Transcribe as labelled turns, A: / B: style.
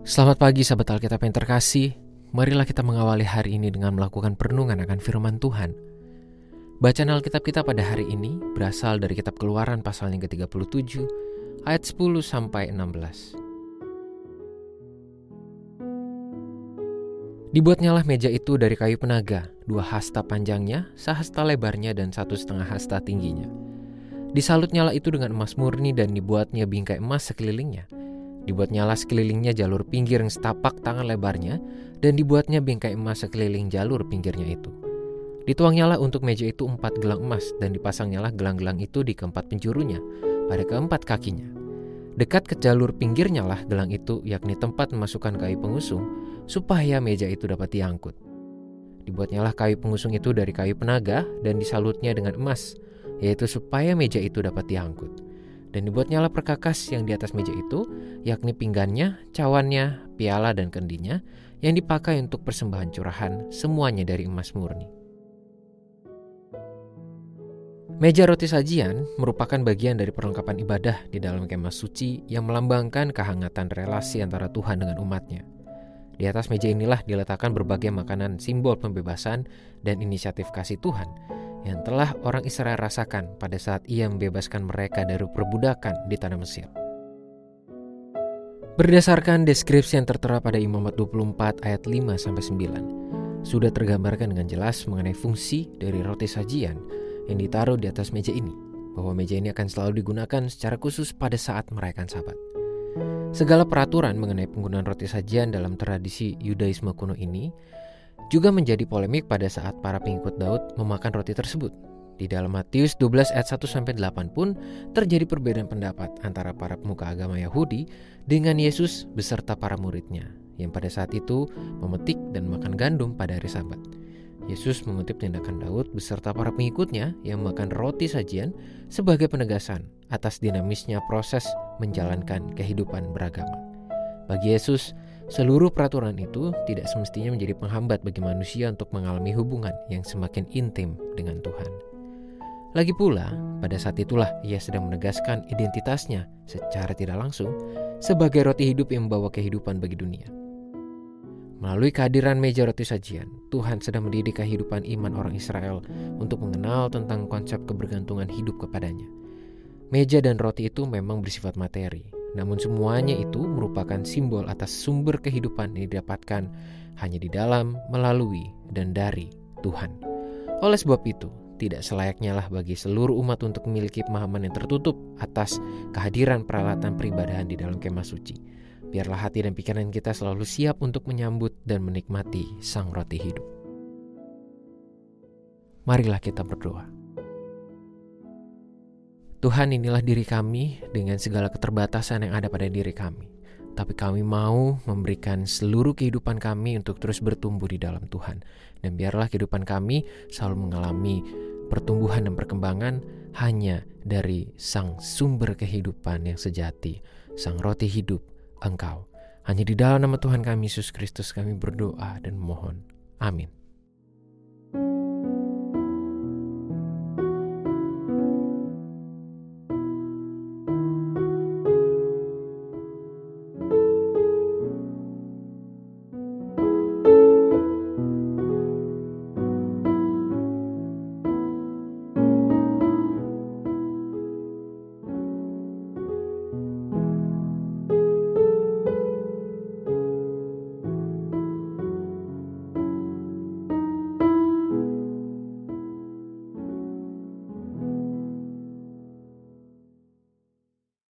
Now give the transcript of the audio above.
A: Selamat pagi sahabat Alkitab yang terkasih. Marilah kita mengawali hari ini dengan melakukan perenungan akan firman Tuhan. Bacaan Alkitab kita pada hari ini berasal dari kitab Keluaran pasal yang ke-37 ayat 10 sampai 16. Dibuatnyalah meja itu dari kayu penaga, dua hasta panjangnya, sehasta lebarnya, dan satu setengah hasta tingginya. Disalutnyalah itu dengan emas murni dan dibuatnya bingkai emas sekelilingnya Dibuatnyalah sekelilingnya jalur pinggir yang setapak tangan lebarnya, dan dibuatnya bingkai emas sekeliling jalur pinggirnya itu. Dituangnyalah untuk meja itu empat gelang emas, dan dipasangnyalah gelang-gelang itu di keempat penjurunya, pada keempat kakinya. Dekat ke jalur pinggirnya lah gelang itu, yakni tempat memasukkan kayu pengusung, supaya meja itu dapat diangkut. Dibuatnyalah kayu pengusung itu dari kayu penaga, dan disalutnya dengan emas, yaitu supaya meja itu dapat diangkut dan dibuatnya lah perkakas yang di atas meja itu, yakni pinggannya, cawannya, piala dan kendinya, yang dipakai untuk persembahan curahan, semuanya dari emas murni. Meja roti sajian merupakan bagian dari perlengkapan ibadah di dalam kemah suci yang melambangkan kehangatan relasi antara Tuhan dengan umatnya. Di atas meja inilah diletakkan berbagai makanan simbol pembebasan dan inisiatif kasih Tuhan yang telah orang Israel rasakan pada saat ia membebaskan mereka dari perbudakan di tanah Mesir. Berdasarkan deskripsi yang tertera pada Imamat 24 ayat 5 sampai 9, sudah tergambarkan dengan jelas mengenai fungsi dari roti sajian yang ditaruh di atas meja ini, bahwa meja ini akan selalu digunakan secara khusus pada saat merayakan Sabat. Segala peraturan mengenai penggunaan roti sajian dalam tradisi Yudaisme kuno ini juga menjadi polemik pada saat para pengikut Daud memakan roti tersebut. Di dalam Matius 12 ayat 1 sampai 8 pun terjadi perbedaan pendapat antara para pemuka agama Yahudi dengan Yesus beserta para muridnya yang pada saat itu memetik dan makan gandum pada hari Sabat. Yesus mengutip tindakan Daud beserta para pengikutnya yang makan roti sajian sebagai penegasan atas dinamisnya proses menjalankan kehidupan beragama. Bagi Yesus, Seluruh peraturan itu tidak semestinya menjadi penghambat bagi manusia untuk mengalami hubungan yang semakin intim dengan Tuhan. Lagi pula, pada saat itulah ia sedang menegaskan identitasnya secara tidak langsung sebagai roti hidup yang membawa kehidupan bagi dunia. Melalui kehadiran meja roti sajian, Tuhan sedang mendidik kehidupan iman orang Israel untuk mengenal tentang konsep kebergantungan hidup kepadanya. Meja dan roti itu memang bersifat materi, namun semuanya itu merupakan simbol atas sumber kehidupan yang didapatkan hanya di dalam, melalui, dan dari Tuhan. Oleh sebab itu, tidak selayaknya lah bagi seluruh umat untuk memiliki pemahaman yang tertutup atas kehadiran peralatan peribadahan di dalam kemah suci. Biarlah hati dan pikiran kita selalu siap untuk menyambut dan menikmati sang roti hidup. Marilah kita berdoa. Tuhan inilah diri kami dengan segala keterbatasan yang ada pada diri kami. Tapi kami mau memberikan seluruh kehidupan kami untuk terus bertumbuh di dalam Tuhan. Dan biarlah kehidupan kami selalu mengalami pertumbuhan dan perkembangan hanya dari sang sumber kehidupan yang sejati, sang roti hidup, Engkau. Hanya di dalam nama Tuhan kami Yesus Kristus kami berdoa dan memohon. Amin.